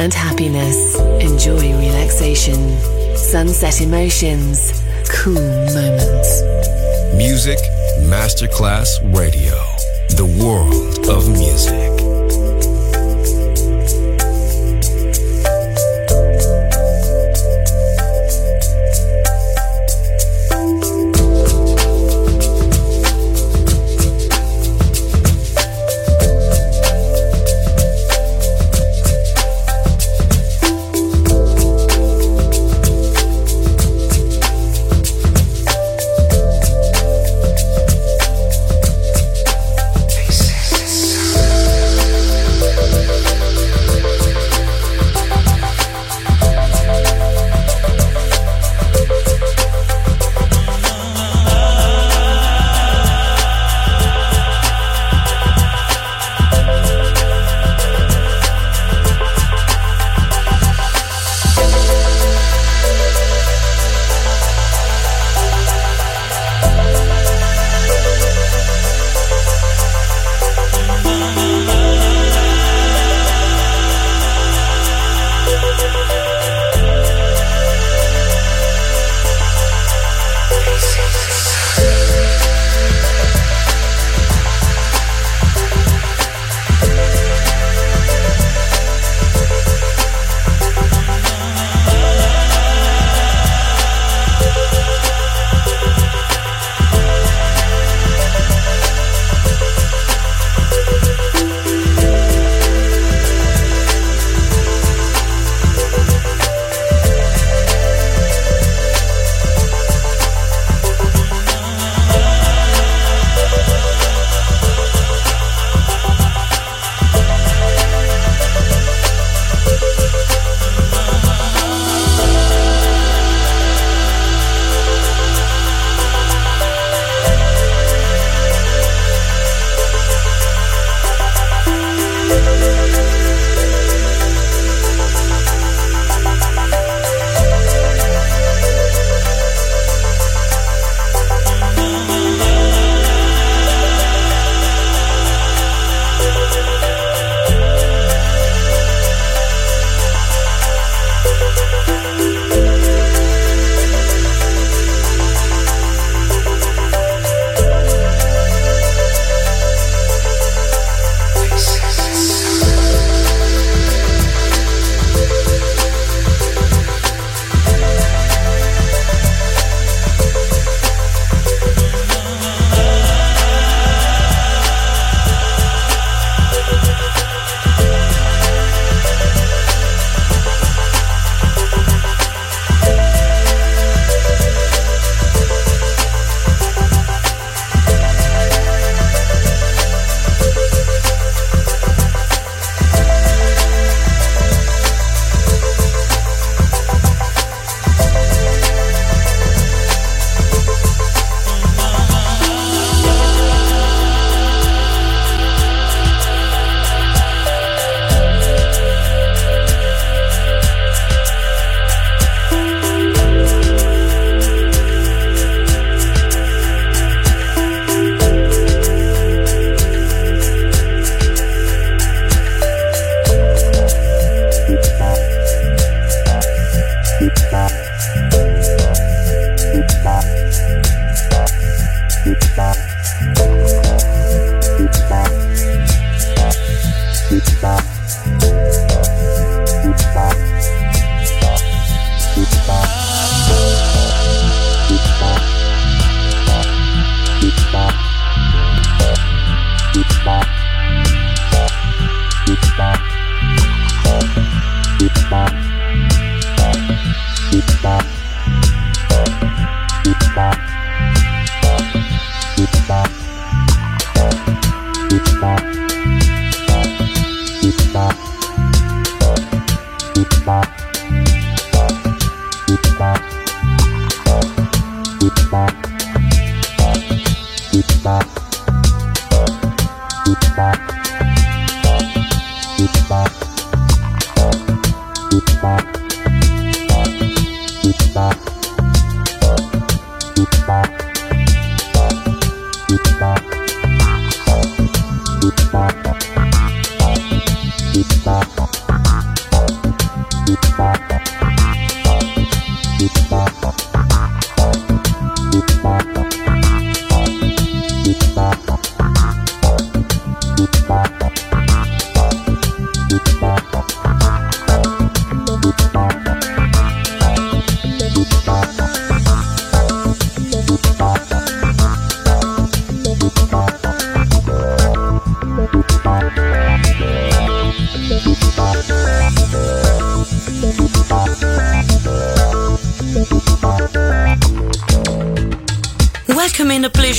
and happiness. Enjoy relaxation. Sunset Emotions. Cool moments. Music Masterclass Radio. The world of music.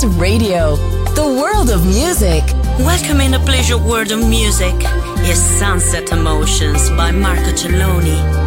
Masterclass Radio, the world of music. Welcome in a pleasure world of music is Sunset Emotions by Marco Celloni.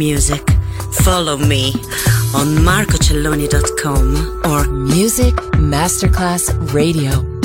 Music, follow me on marcocelloni.com or Music Masterclass Radio.